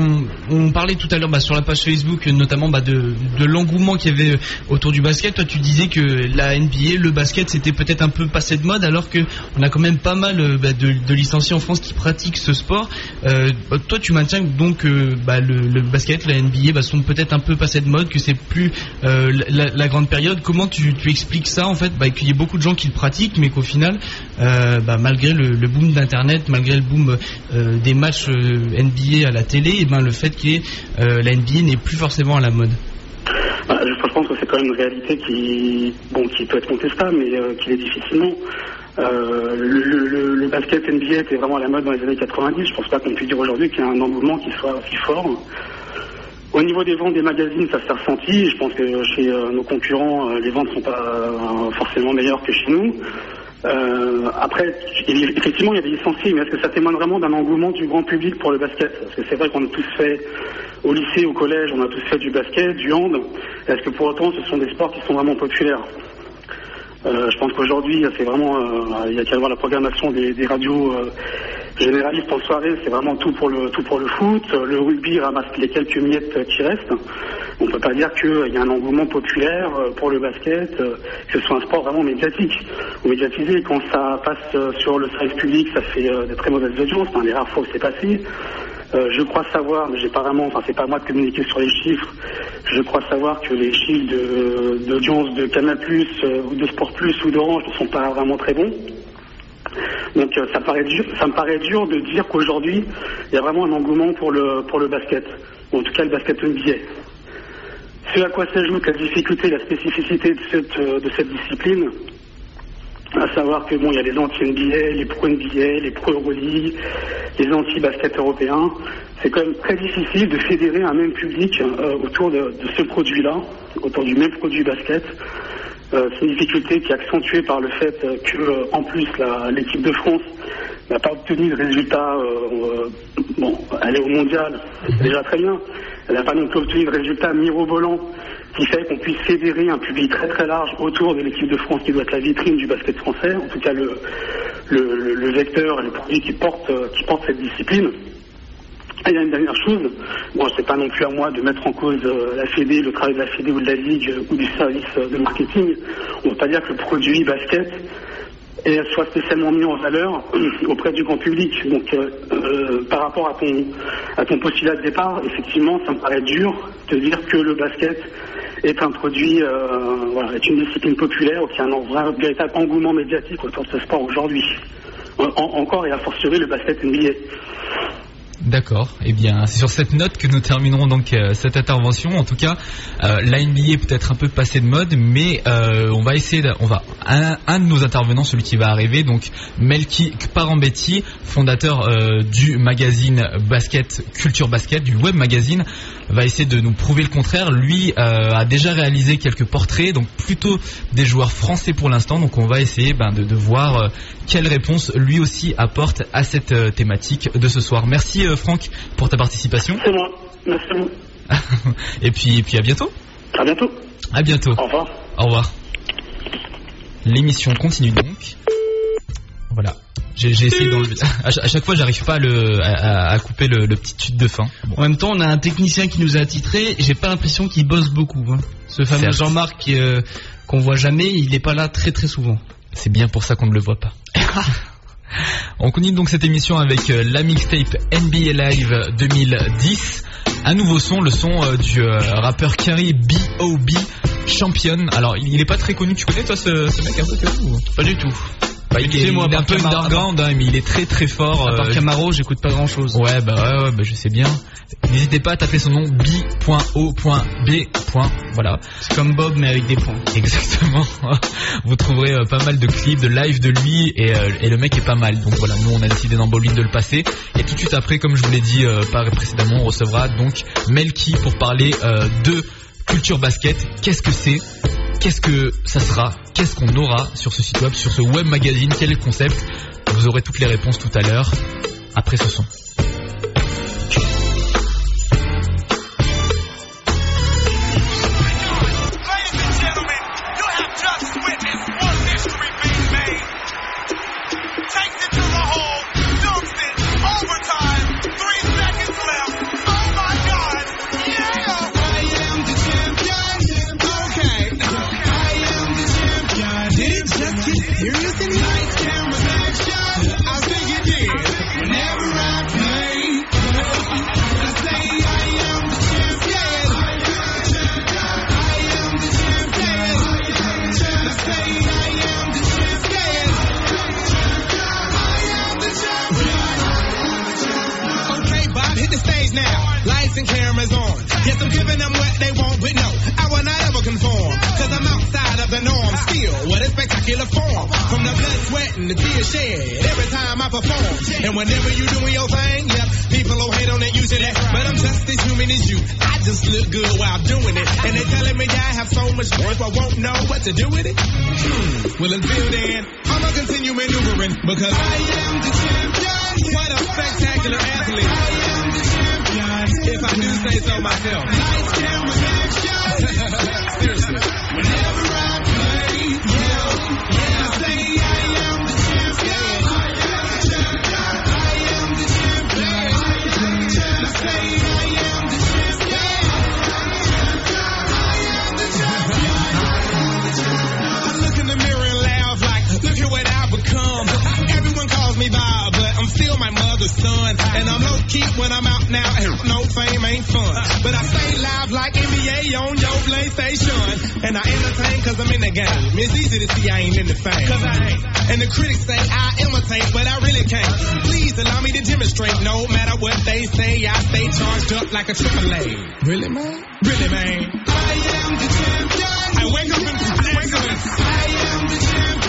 on, parlait tout à l'heure bah, sur la page Facebook notamment bah, de, l'engouement qu'il y avait autour du basket. Toi tu disais que la NBA, le basket c'était peut-être un peu passé de mode alors que on a quand même pas mal euh, bah, de, licenciés en France qui pratiquent ce sport. Euh, toi tu maintiens donc euh, le, basket, la NBA sont peut-être un peu passés de mode, que c'est plus la, grande période. Comment tu, expliques ça en fait? Qu'il y ait beaucoup de gens qui le pratiquent mais qu'au final malgré le, le boom d'internet, malgré le boom des matchs NBA à la télé, et ben le fait que euh, la NBA n'est plus forcément à la mode. Bah, je, pense que c'est quand même une réalité qui, bon, qui peut être contestable, mais euh, qui est difficilement. Euh, le, basket NBA était vraiment à la mode dans les années 90. Je pense pas qu'on puisse dire aujourd'hui qu'il y a un engouement qui soit aussi fort. Au niveau des ventes des magazines, ça s'est ressenti. Je pense que chez nos concurrents, les ventes sont pas forcément meilleures que chez nous. Euh, après, effectivement, il y a des licenciés, mais est-ce que ça témoigne vraiment d'un engouement du grand public pour le basket? Parce que c'est vrai qu'on a tous fait, au lycée, au collège, on a tous fait du basket, du hand. Est-ce que pour autant, ce sont des sports qui sont vraiment populaires? Je pense qu'aujourd'hui, c'est vraiment, euh, il y a qu'à voir la programmation des, des radios euh, généralistes en soirée, c'est vraiment tout pour le tout pour le foot. Le rugby ramasse les quelques miettes qui restent. On peut pas dire qu'il y a un engouement populaire euh, pour le basket, euh, que ce soit un sport vraiment médiatique ou médiatisé. Quand ça passe euh, sur le service public, ça fait euh, de très mauvaises audiences. Un des rares fois où c'est passé. Euh, je crois savoir, mais j'ai pas vraiment, enfin c'est pas à moi de communiquer sur les chiffres. Je crois savoir que les chiffres d'audience de, Canal euh, ou de Sport Plus ou d'Orange ne sont pas vraiment très bons. Donc euh, ça, me paraît dur de dire qu'aujourd'hui il y a vraiment un engouement pour le pour le basket, ou en tout cas le basket NBA. Ce à quoi s'ajoute la difficulté, la spécificité de cette, de cette discipline, à savoir que bon, il y a les anti-NBA, les pro-NBA, les pro-Euroleague, les anti-basket européens. C'est quand même très difficile de fédérer un même public euh, autour de, de ce produit-là, autour du même produit basket. Euh, c'est une difficulté qui est accentuée par le fait que, euh, en plus, l'équipe de France n'a pas obtenu de résultats. euh, euh, bon, elle est au mondial, c'est déjà très bien. Elle n'a pas non plus obtenu de résultats mirobolants qui fait qu'on puisse fédérer un public très très large autour de l'équipe de France qui doit être la vitrine du basket français, en tout cas le, le, le- vecteur et le produit qui porte, euh, qui porte cette discipline. Et il y a une dernière chose, bon, c'est pas non plus à moi de mettre en cause euh, la Fédé, le travail de la Fédé ou de la Ligue euh, ou du service de marketing. On ne peut pas dire que le produit basket et soit spécialement mis en valeur auprès du grand public. Donc, euh, par rapport à ton, à ton postulat de départ, effectivement, ça me paraît dur de dire que le basket est un produit, euh, voilà, est une discipline populaire qui a un véritable engouement médiatique autour de ce sport aujourd'hui. En- en- encore et a fortiori le basket NBA. D'accord. Eh bien, c'est sur cette note que nous terminerons donc euh, cette intervention. En tout cas, euh, est peut-être un peu passé de mode, mais euh, on va essayer. De, on va un, de nos intervenants, celui qui va arriver, donc Melki Kparambetti, fondateur euh, du magazine Basket Culture Basket, du web magazine, va essayer de nous prouver le contraire. Lui a déjà réalisé quelques portraits, donc plutôt des joueurs français pour l'instant. Donc on va essayer ben, de, voir quelle réponse lui aussi apporte à cette thématique de ce soir. Merci Franck pour ta participation. C'est moi. Merci à vous. et puis, et puis à bientôt. À bientôt. À bientôt. Au revoir. Au revoir. L'émission continue donc. Voilà. J'ai essayé d'enlever. À, à chaque fois, j'arrive pas à, le, à, à couper le, le petit tube de fin. Bon. En même temps, on a un technicien qui nous a attitré. J'ai pas l'impression qu'il bosse beaucoup. hein. Ce fameux. Jean-Marc euh, qu'on voit jamais, il est pas là très très souvent. C'est bien pour ça qu'on ne le voit pas. On continue donc cette émission avec euh, la mixtape NBA Live 2010. Un nouveau son, le son euh, du euh, rappeur Kerry B.O.B. Champion. Alors, il, il est pas très connu. Tu connais toi ce, mec un peu Pas du tout. Bah, il est, Excusez-moi, un peu underground, hein, mais il est très très fort. À part euh, Camaro, j'écoute pas grand chose. Ouais, bah ouais, ouais, bah je sais bien. N'hésitez pas à taper son nom B.O.B. Voilà. C'est comme Bob mais avec des points. Exactement. Vous trouverez euh, pas mal de clips, de live de lui et, euh, et le mec est pas mal. Donc voilà, nous on a décidé dans Bowling de le passer. Et tout de suite après, comme je vous l'ai dit par précédemment, on recevra donc Melky pour parler de culture basket. Qu'est-ce que c'est Qu'est-ce que ça sera Qu'est-ce qu'on aura sur ce site web, sur ce web magazine Quel est le concept Vous aurez toutes les réponses tout à l'heure après ce son. Giving them what they want, but no, I will not ever conform. Cause I'm outside of the norm. Still, what a spectacular form. From the blood, sweat, and the tears shed every time I perform. And whenever you doing your thing, yep, people will hate on it usually. But I'm just as human as you. I just look good while doing it. And they telling me I have so much worth, I won't know what to do with it. Hmm. Well, until then, I'ma continue maneuvering because I am the champion. What a spectacular athlete. I am the champion. If I do say so myself. Lights. Seriously. Whenever I play, yeah, yeah, I say I am the champion. I am the champion. I say I am the I look in the mirror and laugh like, look at what I've become. Everyone calls me Bob, but I'm still my mother's son. And I'm key when I'm out now. And no fame ain't fun. But I stay live like NBA on your PlayStation. And I entertain cause I'm in the game. It's easy to see I ain't in the fame. Cause I ain't. And the critics say I imitate, but I really can't. Please allow me to demonstrate. No matter what they say, I stay charged up like a triple A. Really, man? Really, man. I am the champion. I wake up in excellence. I am the champion.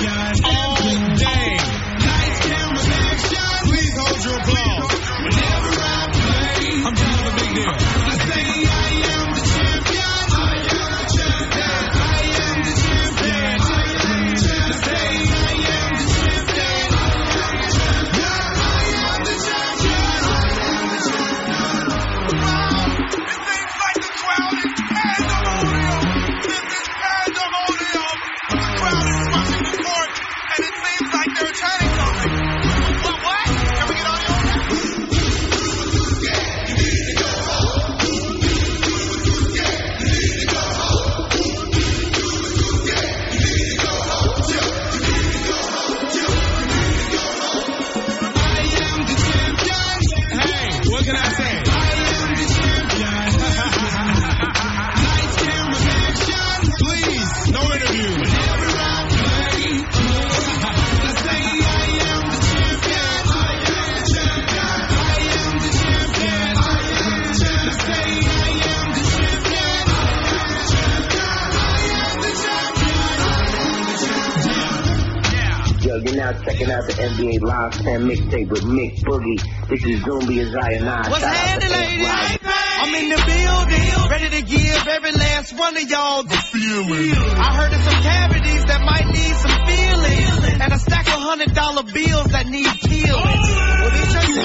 10 mixtape with Mick Boogie. This is Zumbi Isaiah 9. What's Shout out to happening? Live. I'm in the building, ready to give every last one of y'all the feeling. I heard of some cavities that might need some feeling, and a stack of hundred dollar bills that need peeling. Well, they tell you.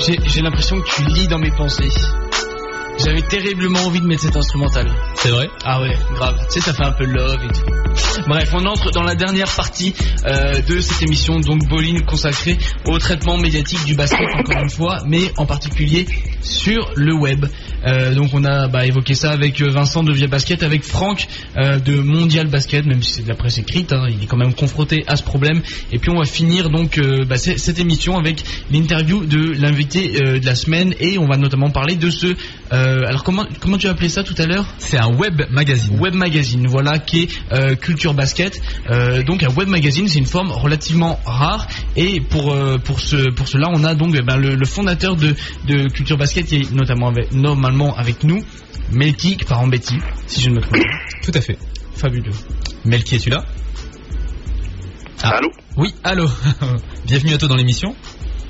J'ai j'ai l'impression que tu lis dans mes pensées. J'avais terriblement envie de mettre cet instrumental. C'est vrai? Ah ouais, grave. Tu sais, ça fait un peu love et tout. Bref, on entre dans la dernière partie euh, de cette émission, donc Bowling consacrée au traitement médiatique du basket, encore une fois, mais en particulier sur le web. Euh, donc on a bah, évoqué ça avec euh, Vincent de Via Basket, avec Franck euh, de Mondial Basket, même si c'est de la presse écrite, hein, il est quand même confronté à ce problème. Et puis on va finir donc euh, bah, cette émission avec l'interview de l'invité de la semaine et on va notamment parler de ce. alors comment comment tu as appelé ça tout à l'heure? C'est un web magazine. Web magazine, voilà, qui est Culture Basket. Donc un web magazine, c'est une forme relativement rare. Et pour pour ce pour cela, on a donc eh ben, le, le fondateur de, de Culture Basket qui est notamment avec, normalement avec nous, Melki Parambetti, si je ne me trompe pas. Tout à fait. Fabuleux. Melki, es-tu là? Ah. Allô? Oui, allô. Bienvenue à toi dans l'émission.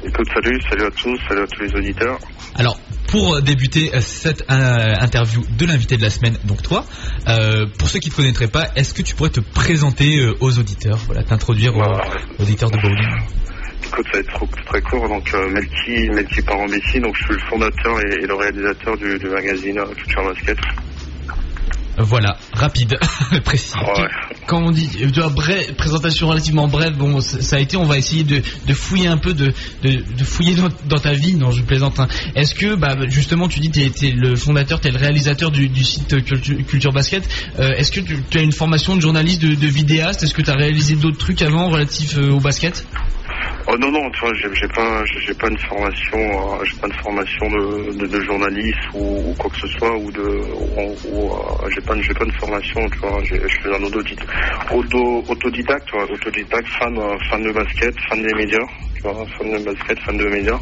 Écoute, salut, salut à tous, salut à tous les auditeurs. Alors, pour débuter euh, cette euh, interview de l'invité de la semaine, donc toi, euh, pour ceux qui ne te connaîtraient pas, est-ce que tu pourrais te présenter euh, aux auditeurs, voilà, t'introduire aux, Voilà. aux auditeurs de Bowling Écoute, ça va être trop- très court. Donc, euh, Melki Parambessi, donc je suis le fondateur et, et le réalisateur du, du magazine euh, Culture Basket. Voilà, rapide, précis. Ouais. Quand on dit euh, tu vois, bref, présentation relativement brève, bon, ça a été, on va essayer de, de fouiller un peu, de, de, de fouiller dans, dans ta vie. Non, je plaisante. hein. Est-ce que, bah, justement, tu dis, t'es es le fondateur, t'es le réalisateur du, du site Culture, Culture Basket. Euh, Est-ce que tu, tu as une formation de journaliste, de, de vidéaste? Est-ce que tu as réalisé d'autres trucs avant relatifs euh, au basket? Oh non non, tu vois, j'ai pas, j'ai pas une formation, euh, j'ai pas une formation de, de, journaliste ou, quoi que ce soit ou de, ou, euh, j'ai pas, j'ai pas une formation, tu vois, je suis un autodidacte, auto, autodidacte, autodidacte, fan, euh, fan de basket, fan des médias, tu vois, fan de basket, fan de médias,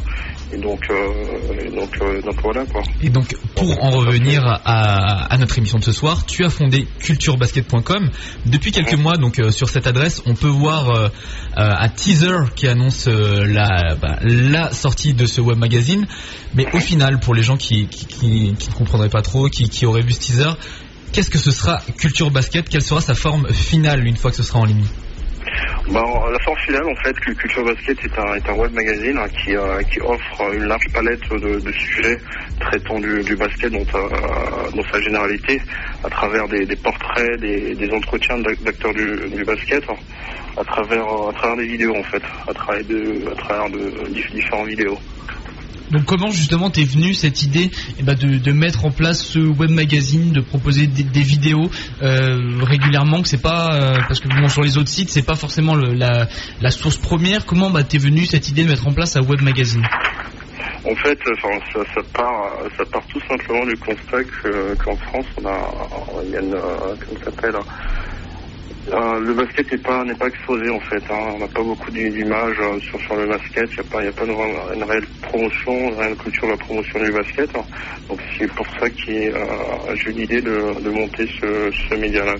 et donc, euh, et donc, euh, donc voilà quoi. Et donc, pour en revenir à, à notre émission de ce soir, tu as fondé culturebasket.com. Depuis quelques mois, donc euh, sur cette adresse, on peut voir un teaser qui annonce la, bah, la sortie de ce web magazine. Mais au final, pour les gens qui, qui, qui- qui ne comprendraient pas trop, qui, qui auraient vu ce teaser, qu'est-ce que ce sera Culture Basket? Quelle sera sa forme finale une fois que ce sera en ligne? Bah, la forme finale, en fait, que Culture Basket est un, est un web magazine hein, qui, euh, qui offre une large palette de, sujets traitant du, basket dans, sa- dans sa généralité, à travers des, portraits, des, entretiens d'ac- d'acteurs du, du basket, hein, à travers, des vidéos, en fait, à travers de, de dif- différentes vidéos. Donc comment justement t'es venu cette idée eh ben, de, mettre en place ce web magazine, de proposer des, vidéos euh, régulièrement, que c'est pas euh, parce que sur les autres sites c'est pas forcément la, source première. Comment bah t'es venu cette idée de mettre en place un web magazine? En fait, ça, part, ça part tout simplement du constat que- qu'en France, on a, a une, euh, comment s'appelle, euh, le basket n'est pas pas exposé en fait. hein. On n'a pas beaucoup d'i- d'images euh, sur le basket. Il n'y a pas y a pas une, une réelle promotion, une réelle culture de la promotion du basket. hein. Donc c'est pour ça que euh, j'ai eu l'idée de, de monter ce, ce média-là.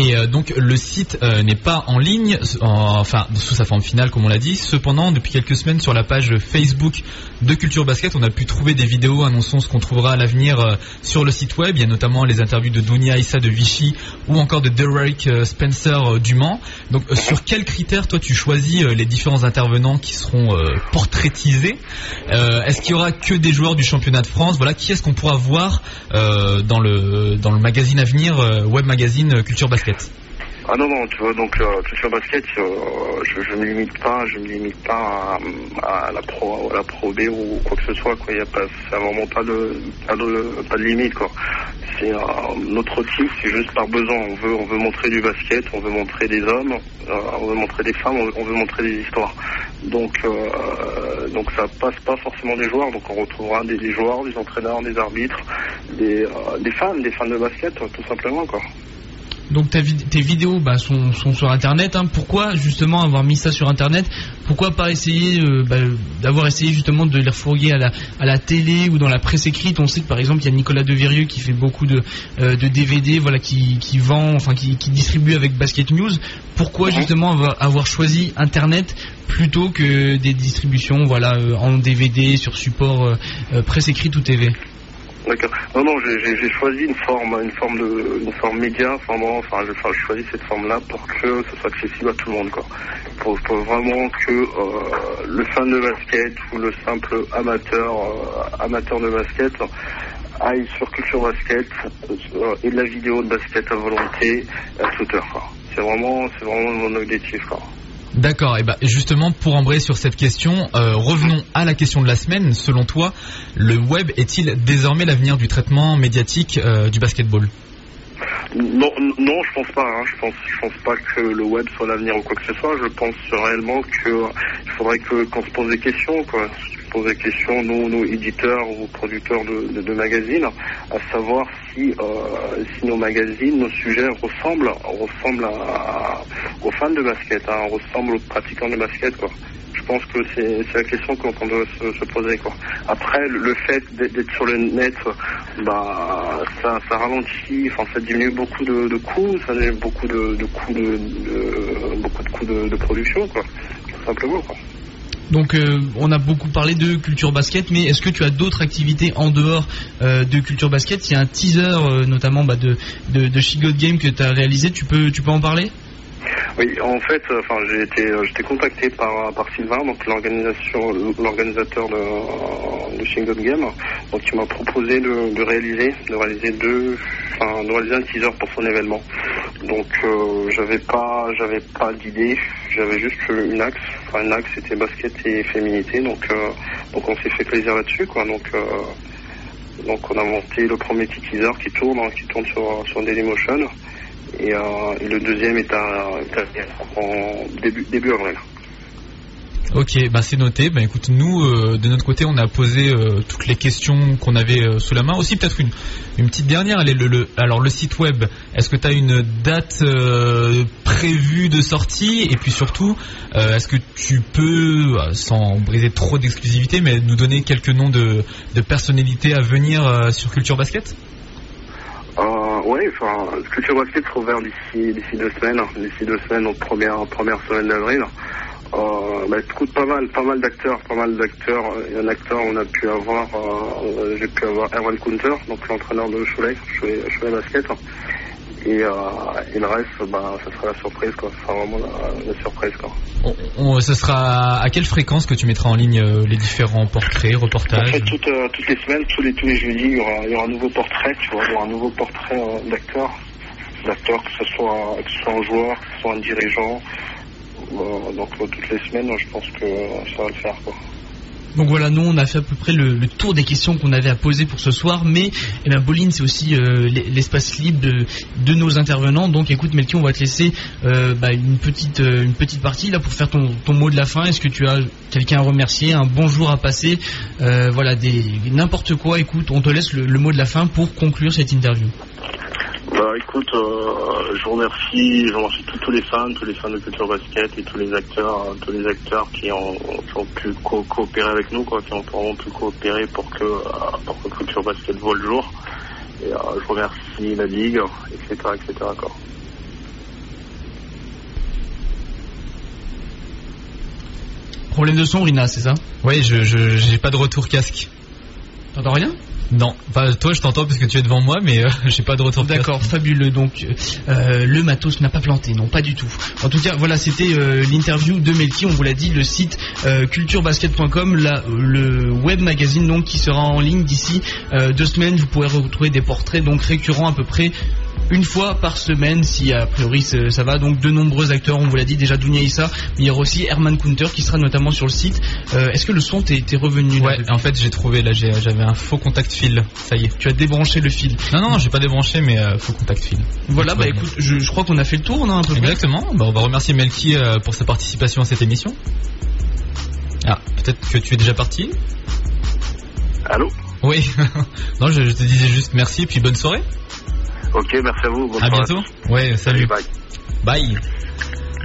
Et euh, donc le site euh, n'est pas en ligne, en- enfin sous sa forme finale comme on l'a dit. Cependant, depuis quelques semaines sur la page Facebook de Culture Basket, on a pu trouver des vidéos annonçant ce qu'on trouvera à l'avenir euh, sur le site web. Il y a notamment les interviews de Dunia Issa de Vichy ou encore de Derek Spencer du Mans. Donc sur quels critères toi tu choisis les différents intervenants qui seront portraitisés? Est-ce qu'il y aura que des joueurs du championnat de France? Voilà, qui est-ce qu'on pourra voir dans le dans le magazine à venir, web magazine Culture Basket? Ah non non, tu vois donc euh, culture basket, euh, je, je me limite pas, je me limite pas à, la pro, à la pro B ou quoi que ce soit quoi. Il y a pas, vraiment pas de, pas de, pas de limite quoi. C'est notre team, c'est juste par besoin. On veut, on veut montrer du basket, on veut montrer des hommes, euh, on veut montrer des femmes, on veut, on veut montrer des histoires. Donc euh, donc ça passe pas forcément des joueurs. Donc on retrouvera des, joueurs, des entraîneurs, des arbitres, des, des fans, des fans de basket tout simplement quoi. Donc ta vid- tes vidéos bah, sont, sont sur internet. hein. Pourquoi justement avoir mis ça sur internet? Pourquoi pas essayer euh, bah, d'avoir essayé justement de les refourguer à la, à la télé ou dans la presse écrite? On sait que par exemple il y a Nicolas Devirieux qui fait beaucoup de, euh, de DVD, voilà, qui, qui vend, enfin qui, qui distribue avec Basket News. Pourquoi justement avoir, avoir choisi internet plutôt que des distributions voilà euh, en DVD sur support euh, presse écrite ou TV D'accord. Non, non, j'ai- choisi une forme, une forme de, une forme média. Enfin, enfin, je, enfin, choisis cette forme-là pour que ce soit accessible à tout le monde, quoi. Pour, pour vraiment que euh, le fan de basket ou le simple amateur, euh, amateur de basket aille sur Culture Basket euh, et de la vidéo de basket à volonté à toute heure, quoi. C'est vraiment, c'est vraiment mon objectif, quoi. D'accord, et bah justement pour embrayer sur cette question, euh, revenons à la question de la semaine. Selon toi, le web est-il désormais l'avenir du traitement médiatique euh, du basketball? Non, non, je pense pas. hein. Je pense, je pense pas que le web soit l'avenir ou quoi que ce soit. Je pense réellement que euh, il faudrait que qu'on se pose des questions, quoi. Se pose des questions, nous, nous éditeurs ou producteurs de, magazines, à savoir si, euh, si nos magazines, nos sujets ressemblent, ressemblent aux fans de basket, hein, ressemblent aux pratiquants de basket, quoi. Je pense que c'est la question qu'on doit se, se poser quoi. Après le, fait d'être sur le net, bah ça, ça ralentit, enfin ça diminue beaucoup de, coûts, ça diminue beaucoup de, coûts de, beaucoup de coûts de production quoi, tout simplement quoi. Donc euh, on a beaucoup parlé de culture basket, mais est-ce que tu as d'autres activités en dehors euh, de culture basket? Il y a un teaser euh, notamment bah, de, de, de Game que tu as réalisé, tu peux, tu peux en parler? Oui, en fait, enfin, j'ai été, j'étais contacté par par Sylvain, donc l'organisation, l'organisateur de, de Game, donc il m'a proposé de, de réaliser, de réaliser deux, enfin, de réaliser un teaser pour son événement. Donc, euh, j'avais pas, j'avais pas d'idée, j'avais juste une axe, enfin, une axe c'était basket et féminité, donc, euh, donc on s'est fait plaisir là-dessus, quoi. Donc, euh, donc on a monté le premier petit teaser qui tourne, hein, qui tourne sur sur Dailymotion. Et, euh, et le deuxième est à, est à- en début, début avril. Ok, bah c'est noté. Bah écoute, nous euh, de notre côté, on a posé euh, toutes les questions qu'on avait euh, sous la main. Aussi peut-être une, une petite dernière. Allez, le, le- alors le site web, est-ce que tu as une date prévue de sortie? Et puis surtout, est-ce que tu peux, sans briser trop d'exclusivité, mais nous donner quelques noms de, de personnalités à venir sur Culture Basket? Ouais, enfin, Culture Basket sera ouvert d'ici deux semaines, d'ici deux semaines, donc première première semaine d'avril. Euh, bah, écoute, pas mal, pas mal d'acteurs, pas mal d'acteurs. Il y a un acteur, on a pu avoir, euh, j'ai pu avoir Erwan Counter, donc l'entraîneur de Cholet, Cholet, Cholet Basket. Et, euh, et le reste, bah, ça sera la surprise, quoi. Ça sera vraiment la, la surprise, quoi. on, on- Ce sera à quelle fréquence que tu mettras en ligne euh, les différents portraits, En reportages fait, toutes, euh, toutes les semaines, tous les tous les jeudis, il y aura, il y aura un nouveau portrait, tu vois, il y aura un nouveau portrait euh, d'acteur, d'acteur que ce soit que ce soit un joueur, que ce soit un dirigeant. Euh, donc toutes les semaines, je pense que ça va le faire, quoi. Donc voilà, nous on a fait à peu près le, le tour des questions qu'on avait à poser pour ce soir, mais eh ben, Boline c'est aussi euh, l'e- l'espace libre de, de nos intervenants. Donc écoute Melky, on va te laisser euh, bah, une petite euh, une petite partie là pour faire ton, ton mot de la fin. Est-ce que tu as quelqu'un à remercier, un bonjour à passer, euh, voilà des n'importe quoi. Écoute, on te laisse le, le mot de la fin pour conclure cette interview. Bah écoute, euh, je vous remercie, je remercie tous, tous les fans, tous les fans de culture basket et tous les acteurs, euh, tous les acteurs qui ont, qui ont pu co- coopérer avec nous, quoi, qui ont vraiment pu coopérer pour que, euh, pour que culture basket voit le jour. Et euh, je remercie la ligue, etc., etc. Quoi. Problème de son, Rina, c'est ça? Oui, je je- j'ai pas de retour casque. T'entends rien? Non, enfin, toi je t'entends parce que tu es devant moi, mais euh, j'ai pas de retour. D'accord, fabuleux. Donc euh, le matos n'a pas planté, non, pas du tout. En tout cas, voilà, c'était euh, l'interview de Melky. On vous l'a dit, le site euh, culturebasket.com, la- le web magazine donc qui sera en ligne d'ici euh, deux semaines. Vous pourrez retrouver des portraits donc récurrents à peu près. Une fois par semaine, si a priori ça va, donc de nombreux acteurs, on vous l'a dit déjà Dounia Issa, mais il y aura aussi Herman Kunter qui sera notamment sur le site. Euh, Est-ce que le son t'est revenu Ouais, en fait j'ai trouvé là, j'avais un faux contact fil. Ça y est. Tu as débranché le fil. Non, non, j'ai pas débranché, mais euh, faux contact fil. Voilà, bah écoute, je, je crois qu'on a fait le tour, non, un peu bien. près Exactement. Bah, on va remercier Melky euh, pour sa participation à cette émission. Ah, peut-être que tu es déjà parti Allô? Oui. non, je, je te disais juste merci et puis bonne soirée. Ok, merci à vous. bonne À bientôt. Ouais, salut. Bye. Bye.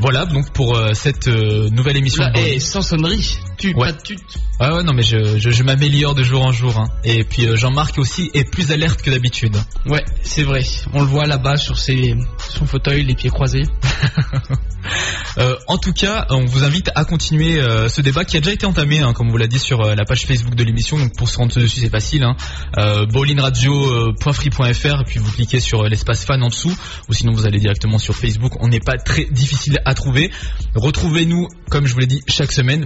Voilà donc pour euh, cette euh, nouvelle émission. Là, de eh, sans sonnerie. Ouais. pas de tut. Ouais ouais non mais je, je, je m'améliore de jour en jour hein. et puis euh, Jean-Marc aussi est plus alerte que d'habitude. Ouais, c'est vrai. On le voit là-bas sur ses, son fauteuil, les pieds croisés. Euh, en tout cas, on vous invite à continuer euh, ce débat qui a déjà été entamé, hein, comme on vous l'a dit sur la page Facebook de l'émission. Donc pour se rendre dessus, c'est facile. Hein. Bowlingradio.free.fr et puis vous cliquez sur l'espace fan en dessous, ou sinon vous allez directement sur Facebook. On n'est pas très difficile à trouver. Retrouvez-nous, comme je vous l'ai dit, chaque semaine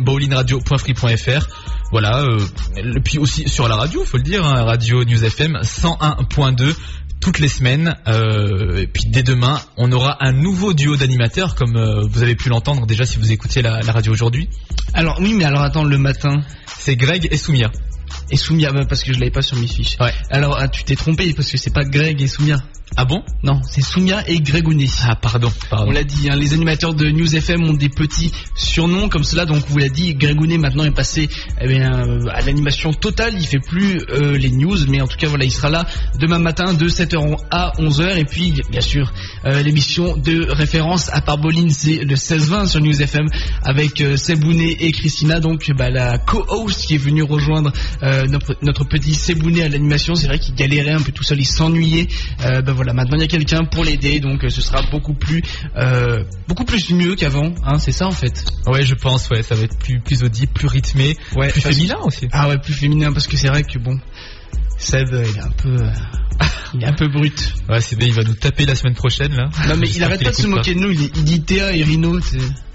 bowlingradio.free.fr. Voilà. Euh, et puis aussi sur la radio, faut le dire, hein, Radio News FM 101.2 toutes les semaines. Euh, et puis dès demain, on aura un nouveau duo d'animateurs, comme euh, vous avez pu l'entendre déjà si vous écoutiez la, la radio aujourd'hui. Alors oui, mais alors attends, le matin. C'est Greg et Soumia. Et Soumia, bah, parce que je l'avais pas sur mes fiches. Ouais. Alors ah, tu t'es trompé parce que c'est pas Greg et Soumia. Ah bon? Non, c'est Soumia et Gregounet. Ah pardon, pardon. On l'a dit, hein, les animateurs de News FM ont des petits surnoms comme cela, donc on vous l'a dit, Gregounet maintenant est passé eh bien, euh, à l'animation totale, il fait plus euh, les news, mais en tout cas voilà, il sera là demain matin de 7h à 11h, et puis bien sûr euh, l'émission de référence à Parboline, c'est le 16-20 sur News FM avec euh, Sebounet et Christina, donc bah, la co-host qui est venue rejoindre euh, notre, notre petit Sebounet à l'animation, c'est vrai qu'il galérait un peu tout seul, il s'ennuyait, euh, bah voilà, maintenant il y a quelqu'un pour l'aider, donc euh, ce sera beaucoup plus euh, beaucoup plus mieux qu'avant, hein, c'est ça en fait. Ouais, je pense, ouais, ça va être plus, plus audible, plus rythmé, Ouais, plus féminin aussi. Ah ouais, plus féminin parce que c'est vrai que bon, Seb, il est un peu, il est un peu brut. Ouais, c'est bien, il va nous taper la semaine prochaine là. Non mais il arrête pas de se moquer de nous, il, il dit Théa et Rino.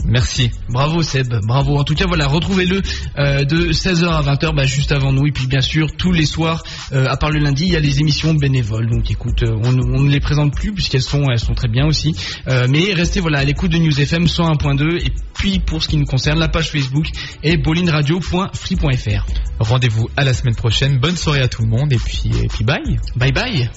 Merci. Bravo Seb, bravo. En tout cas voilà, retrouvez-le euh, de 16h à 20h, bah, juste avant nous. Et puis bien sûr, tous les soirs, euh, à part le lundi, il y a les émissions bénévoles. Donc écoute, euh, on, on ne les présente plus puisqu'elles sont, elles sont très bien aussi. Euh, mais restez voilà à l'écoute de News FM 101.2 et puis pour ce qui nous concerne, la page Facebook et bowlingradio.free.fr. Rendez-vous à la semaine prochaine. Bonne soirée à tout le monde et puis, et puis bye. Bye bye.